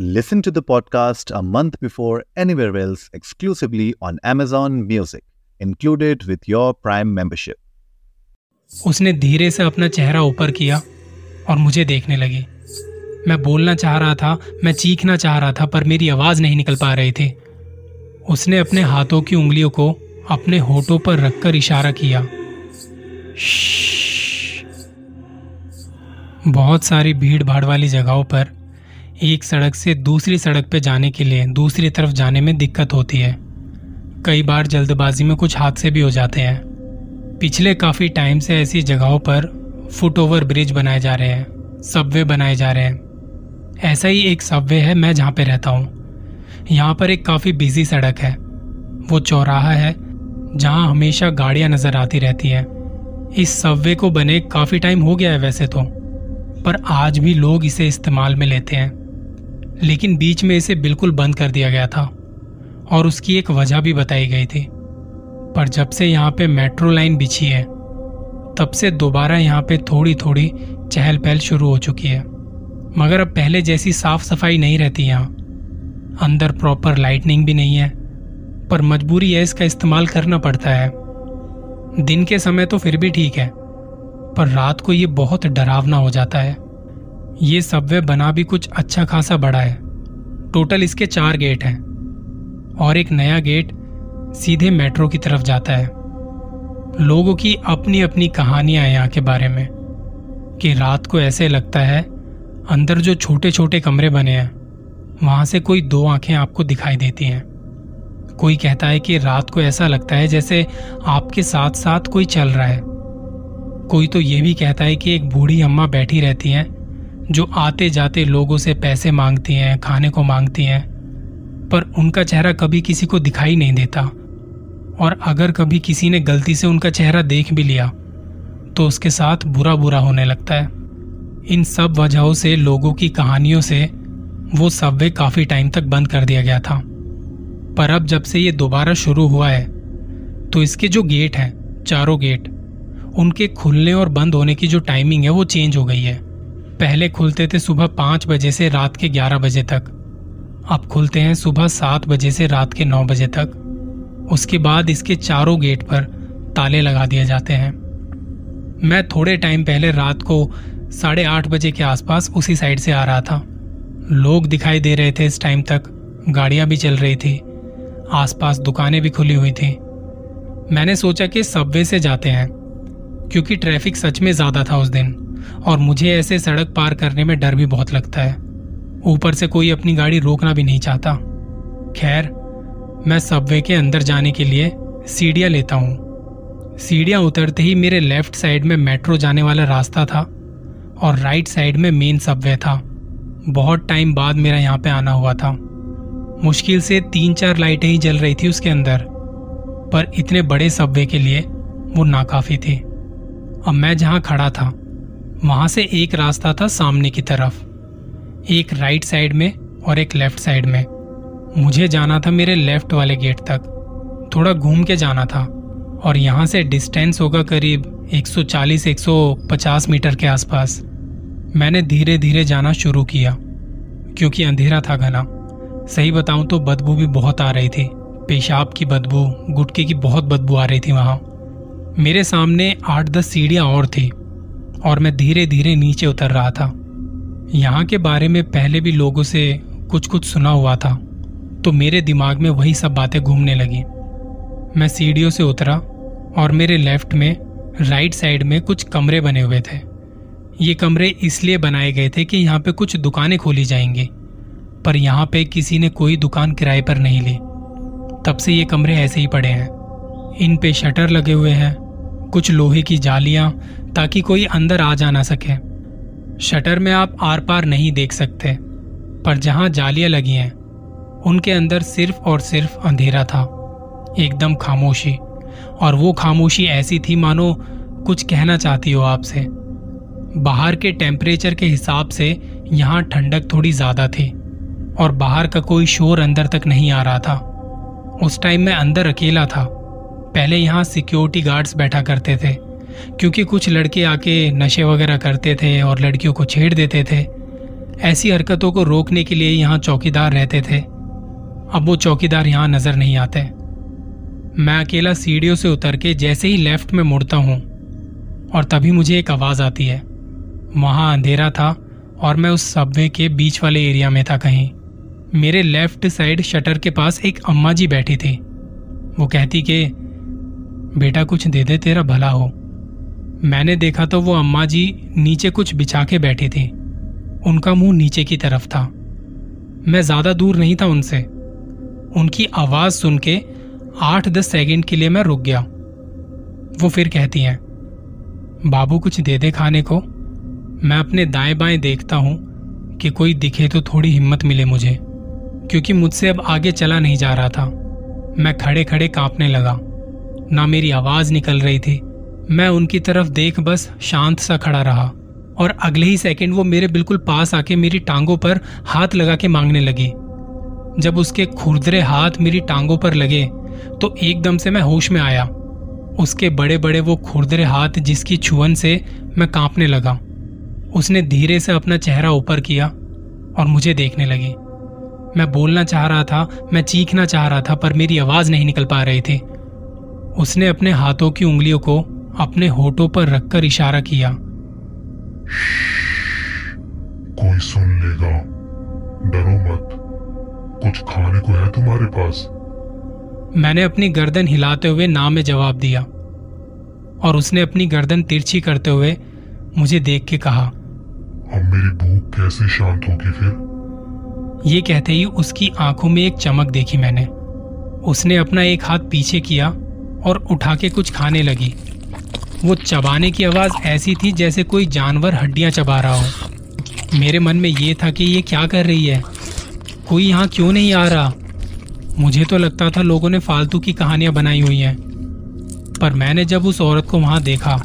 Listen to the podcast a month before anywhere else exclusively on Amazon Music, included with your Prime membership. उसने धीरे से अपना चेहरा ऊपर किया और मुझे देखने लगी। मैं बोलना चाह रहा था मैं चीखना चाह रहा था पर मेरी आवाज़ नहीं निकल पा रही थी। उसने अपने हाथों की उंगलियों को अपने होठों पर रखकर इशारा किया। बहुत सारी भीड़ भाड़ वाली जगहों पर एक सड़क से दूसरी सड़क पर जाने के लिए दूसरी तरफ़ जाने में दिक्कत होती है। कई बार जल्दबाजी में कुछ हादसे भी हो जाते हैं। पिछले काफ़ी टाइम से ऐसी जगहों पर फुट ओवर ब्रिज बनाए जा रहे हैं, सबवे बनाए जा रहे हैं। ऐसा ही एक सबवे है, मैं जहाँ पे रहता हूँ। यहाँ पर एक काफ़ी बिज़ी सड़क है। वो चौराहा है, जहाँ हमेशा गाड़ियाँ नज़र आती रहती हैं। इस सबवे को बने काफ़ी टाइम हो गया है वैसे तो पर आज भी लोग इसे इस्तेमाल में लेते हैं। लेकिन बीच में इसे बिल्कुल बंद कर दिया गया था और उसकी एक वजह भी बताई गई थी। पर जब से यहाँ पे मेट्रो लाइन बिछी है, तब से दोबारा यहाँ पे थोड़ी थोड़ी चहल पहल शुरू हो चुकी है। मगर अब पहले जैसी साफ़ सफ़ाई नहीं रहती यहाँ। अंदर प्रॉपर लाइटनिंग भी नहीं है, पर मजबूरी है इसका इस्तेमाल करना पड़ता है। दिन के समय तो फिर भी ठीक है, पर रात को ये बहुत डरावना हो जाता है। ये सबवे बना भी कुछ अच्छा खासा बड़ा है। टोटल इसके चार गेट हैं और एक नया गेट सीधे मेट्रो की तरफ़ जाता है। लोगों की अपनी अपनी कहानियाँ यहाँ के बारे में कि रात को ऐसे लगता है, अंदर जो छोटे छोटे कमरे बने हैं, वहाँ से कोई दो आँखें आपको दिखाई देती हैं। कोई कहता है कि रात को ऐसा लगता है जैसे आपके साथ साथ कोई चल रहा है। कोई तो ये भी कहता है कि एक बूढ़ी अम्मा बैठी रहती हैं जो आते जाते लोगों से पैसे मांगती हैं, खाने को मांगती हैं, पर उनका चेहरा कभी किसी को दिखाई नहीं देता। और अगर कभी किसी ने गलती से उनका चेहरा देख भी लिया तो उसके साथ बुरा बुरा होने लगता है। इन सब वजहों से लोगों की कहानियों से वो सबवे काफ़ी टाइम तक बंद कर दिया गया था। पर अब जब से ये दोबारा शुरू हुआ है तो इसके जो गेट हैं, चारों गेट, उनके खुलने और बंद होने की जो टाइमिंग है, वो चेंज हो गई है। पहले खुलते थे सुबह पाँच बजे से रात के ग्यारह बजे तक। अब खुलते हैं सुबह सात बजे से रात के नौ बजे तक। उसके बाद इसके चारों गेट पर ताले लगा दिए जाते हैं। मैं थोड़े टाइम पहले रात को साढ़े आठ बजे के आसपास उसी साइड से आ रहा था। लोग दिखाई दे रहे थे इस टाइम तक। गाड़ियाँ भी चल रही थी। आसपास दुकानें भी खुली हुई थी। मैंने सोचा कि सबवे से जाते हैं, क्योंकि ट्रैफ़िक सच में ज़्यादा था उस दिन। और मुझे ऐसे सड़क पार करने में डर भी बहुत लगता है। ऊपर से कोई अपनी गाड़ी रोकना भी नहीं चाहता। खैर, मैं सबवे के अंदर जाने के लिए सीढ़ियाँ लेता हूँ। सीढ़ियाँ उतरते ही मेरे लेफ़्ट साइड में मेट्रो जाने वाला रास्ता था और राइट साइड में मेन सबवे था। बहुत टाइम बाद मेरा यहाँ पे आना हुआ था। मुश्किल से तीन चार लाइटें ही जल रही थी उसके अंदर, पर इतने बड़े सबवे के लिए वो नाकाफी थी। अब मैं जहाँ खड़ा था वहाँ से एक रास्ता था सामने की तरफ़। एक राइट साइड में और एक लेफ़्ट साइड में। मुझे जाना था मेरे लेफ़्ट वाले गेट तक। थोड़ा घूम के जाना था। और यहाँ से डिस्टेंस होगा करीब 140-150 मीटर के आसपास। मैंने धीरे धीरे जाना शुरू किया, क्योंकि अंधेरा था घना। सही बताऊँ तो बदबू भी बहुत आ रही थी। पेशाब की बदबू, गुटके की बहुत बदबू आ रही थी वहाँ। मेरे सामने आठ दस सीढ़ियाँ और थी। और मैं धीरे धीरे नीचे उतर रहा था। यहाँ के बारे में पहले भी लोगों से कुछ कुछ सुना हुआ था तो मेरे दिमाग में वही सब बातें घूमने लगी। मैं सीढ़ियों से उतरा और मेरे लेफ़्ट में, राइट साइड में कुछ कमरे बने हुए थे। ये कमरे इसलिए बनाए गए थे कि यहाँ पे कुछ दुकानें खोली जाएँगी, पर यहाँ पे किसी ने कोई दुकान किराए पर नहीं ली। तब से ये कमरे ऐसे ही पड़े हैं। इन पे शटर लगे हुए हैं कुछ लोहे की जालियाँ ताकि कोई अंदर आ जा ना सके। शटर में आप आर पार नहीं देख सकते, पर जहाँ जालियाँ लगी हैं, उनके अंदर सिर्फ़ और सिर्फ़ अंधेरा था, एकदम खामोशी। और वो खामोशी ऐसी थी, मानो कुछ कहना चाहती हो आपसे। बाहर के टेम्परेचर के हिसाब से यहाँ ठंडक थोड़ी ज़्यादा थी, और बाहर का कोई शोर अंदर तक नहीं आ रहा था। उस टाइम मैं अंदर अकेला था। पहले यहाँ सिक्योरिटी गार्ड्स बैठा करते थे, क्योंकि कुछ लड़के आके नशे वगैरह करते थे और लड़कियों को छेड़ देते थे। ऐसी हरकतों को रोकने के लिए यहाँ चौकीदार रहते थे। अब वो चौकीदार यहाँ नज़र नहीं आते। मैं अकेला सीढ़ियों से उतर के जैसे ही लेफ़्ट में मुड़ता हूँ, और तभी मुझे एक आवाज़ आती है। वहाँ अंधेरा था, और मैं उस सबवे के बीच वाले एरिया में था कहीं। मेरे लेफ़्ट साइड शटर के पास एक अम्मा जी बैठी थी। वो कहती कि बेटा कुछ दे दे, तेरा भला हो। मैंने देखा तो वो अम्मा जी नीचे कुछ बिछा के बैठी थी। उनका मुँह नीचे की तरफ़ था। मैं ज़्यादा दूर नहीं था उनसे। उनकी आवाज़ सुन के आठ दस सेकेंड के लिए मैं रुक गया। वो फिर कहती हैं, बाबू कुछ दे दे खाने को। मैं अपने दाएँ बाएँ देखता हूँ कि कोई दिखे तो थोड़ी हिम्मत मिले मुझे, क्योंकि मुझसे अब आगे चला नहीं जा रहा था। मैं खड़े खड़े कांपने लगा। ना मेरी आवाज़ निकल रही थी। मैं उनकी तरफ़ देख बस शांत सा खड़ा रहा और अगले ही सेकंड वो मेरे बिल्कुल पास आके मेरी टांगों पर हाथ लगा के मांगने लगी। जब उसके खुरदरे हाथ मेरी टांगों पर लगे तो एकदम से मैं होश में आया। उसके बड़े बड़े वो खुरदरे हाथ जिसकी छुअन से मैं कांपने लगा। उसने धीरे से अपना चेहरा ऊपर किया और मुझे देखने लगी। मैं बोलना चाह रहा था, मैं चीखना चाह रहा था, पर मेरी आवाज़ नहीं निकल पा रही थी। उसने अपने हाथों की उंगलियों को अपने होठों पर रखकर इशारा किया। कोई सुन लेगा। डरो मत। कुछ खाने को है तुम्हारे पास? मैंने अपनी गर्दन हिलाते हुए ना में जवाब दिया और उसने अपनी गर्दन तिरछी करते हुए मुझे देख के कहा अब मेरी भूख कैसे शांत होगी फिर? ये कहते ही उसकी आँखों में एक चमक देखी मैंने। उसने अपना एक हाथ पीछे किया और उठा के कुछ खाने लगी। वो चबाने की आवाज़ ऐसी थी जैसे कोई जानवर हड्डियाँ चबा रहा हो। मेरे मन में ये था कि ये क्या कर रही है? कोई यहाँ क्यों नहीं आ रहा? मुझे तो लगता था लोगों ने फालतू की कहानियाँ बनाई हुई हैं। पर मैंने जब उस औरत को वहाँ देखा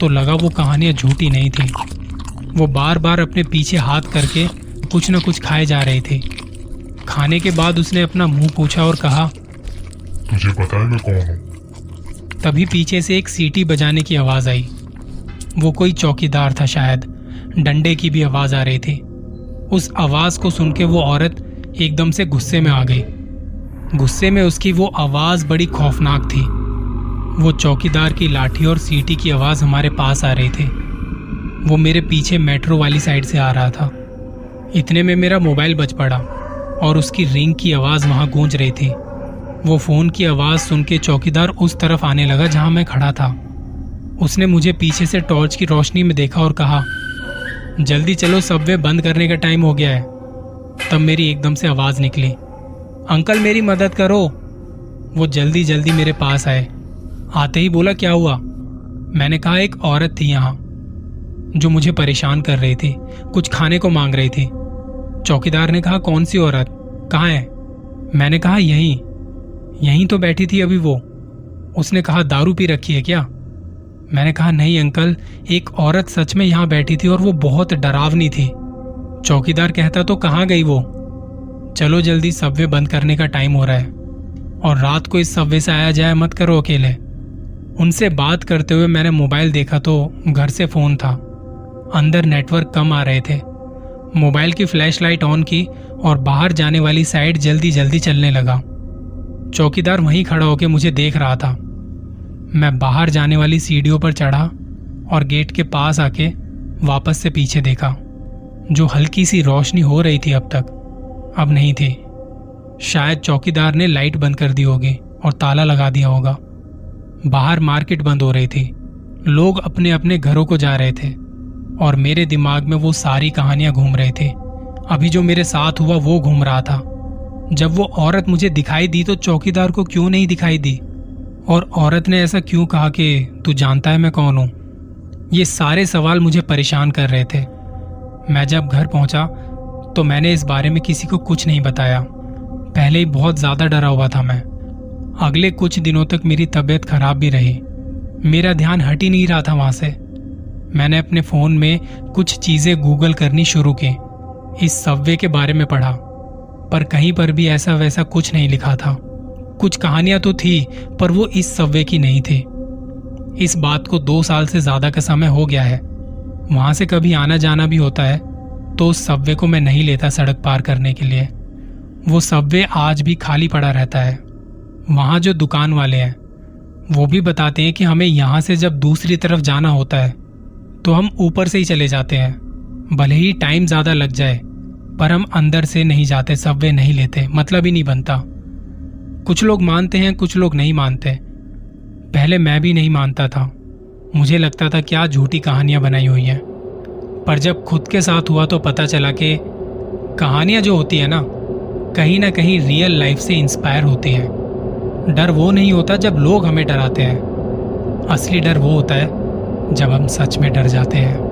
तो लगा वो कहानियाँ झूठी नहीं थी। वो बार बार अपने पीछे हाथ करके कुछ न कुछ खाए जा रहे थे। खाने के बाद उसने अपना मुँह पूछा और कहा तुझे पता है मैं कौन हूँ? तभी पीछे से एक सीटी बजाने की आवाज़ आई। वो कोई चौकीदार था शायद। डंडे की भी आवाज़ आ रही थी। उस आवाज़ को सुन के वो औरत एकदम से गुस्से में आ गई। गुस्से में उसकी वो आवाज़ बड़ी खौफनाक थी। वो चौकीदार की लाठी और सीटी की आवाज़ हमारे पास आ रही थी। वो मेरे पीछे मेट्रो वाली साइड से आ रहा था। इतने में मेरा मोबाइल बच पड़ा और उसकी रिंग की आवाज़ वहाँ गूंज रही थी। वो फ़ोन की आवाज़ सुन के चौकीदार उस तरफ़ आने लगा जहाँ मैं खड़ा था। उसने मुझे पीछे से टॉर्च की रोशनी में देखा और कहा, जल्दी चलो, सबवे बंद करने का टाइम हो गया है। तब मेरी एकदम से आवाज़ निकली, अंकल, मेरी मदद करो। वो जल्दी जल्दी मेरे पास आए। आते ही बोला, क्या हुआ? मैंने कहा, एक औरत थी यहाँ, जो मुझे परेशान कर रही थी, कुछ खाने को मांग रही थी। चौकीदार ने कहा, कौन सी औरत? कहाँ है? मैंने कहा, यहीं। यहीं तो बैठी थी अभी वो। उसने कहा, दारू पी रखी है क्या? मैंने कहा, नहीं अंकल, एक औरत सच में यहाँ बैठी थी और वो बहुत डरावनी थी। चौकीदार कहता तो कहाँ गई वो? चलो जल्दी, सबवे बंद करने का टाइम हो रहा है। और रात को इस सबवे से आया जाए मत करो अकेले। उनसे बात करते हुए मैंने मोबाइल देखा तो घर से फ़ोन था। अंदर नेटवर्क कम आ रहे थे। मोबाइल की फ्लैश लाइट ऑन की और बाहर जाने वाली साइड जल्दी जल्दी चलने लगा। चौकीदार वहीं खड़ा होकर मुझे देख रहा था। मैं बाहर जाने वाली सीढ़ियों पर चढ़ा और गेट के पास आके वापस से पीछे देखा, जो हल्की सी रोशनी हो रही थी अब तक। अब नहीं थी। शायद चौकीदार ने लाइट बंद कर दी होगी और ताला लगा दिया होगा। बाहर मार्केट बंद हो रही थी। लोग अपने अपने घरों को जा रहे थे और मेरे दिमाग में वो सारी कहानियाँ घूम रही थी। अभी जो मेरे साथ हुआ वो घूम रहा था। जब वो औरत मुझे दिखाई दी तो चौकीदार को क्यों नहीं दिखाई दी? और औरत ने ऐसा क्यों कहा कि तू जानता है मैं कौन हूँ? ये सारे सवाल मुझे परेशान कर रहे थे। मैं जब घर पहुँचा तो मैंने इस बारे में किसी को कुछ नहीं बताया। पहले ही बहुत ज़्यादा डरा हुआ था मैं। अगले कुछ दिनों तक मेरी तबीयत खराब भी रही। मेरा ध्यान हट ही नहीं रहा था वहाँ से। मैंने अपने फ़ोन में कुछ चीज़ें गूगल करनी शुरू की। इस सव्वे के बारे में पढ़ा। पर कहीं पर भी ऐसा वैसा कुछ नहीं लिखा था। कुछ कहानियाँ तो थी, पर वो इस सव्वे की नहीं थी। इस बात को दो साल से ज़्यादा का समय हो गया है। वहाँ से कभी आना जाना भी होता है तो उस सबवे को मैं नहीं लेता सड़क पार करने के लिए। वो सबवे आज भी खाली पड़ा रहता है। वहाँ जो दुकान वाले हैं, वो भी बताते हैं कि हमें यहाँ से जब दूसरी तरफ़ जाना होता है तो हम ऊपर से ही चले जाते हैं। भले ही टाइम ज़्यादा लग जाए पर हम अंदर से नहीं जाते, सबवे नहीं लेते मतलब ही नहीं बनता। कुछ लोग मानते हैं, कुछ लोग नहीं मानते। पहले मैं भी नहीं मानता था। मुझे लगता था क्या झूठी कहानियाँ बनाई हुई हैं। पर जब खुद के साथ हुआ तो पता चला कि कहानियाँ जो होती है ना, कहीं ना कहीं रियल लाइफ से इंस्पायर होती हैं। डर वो नहीं होता जब लोग हमें डराते हैं। असली डर वो होता है जब हम सच में डर जाते हैं।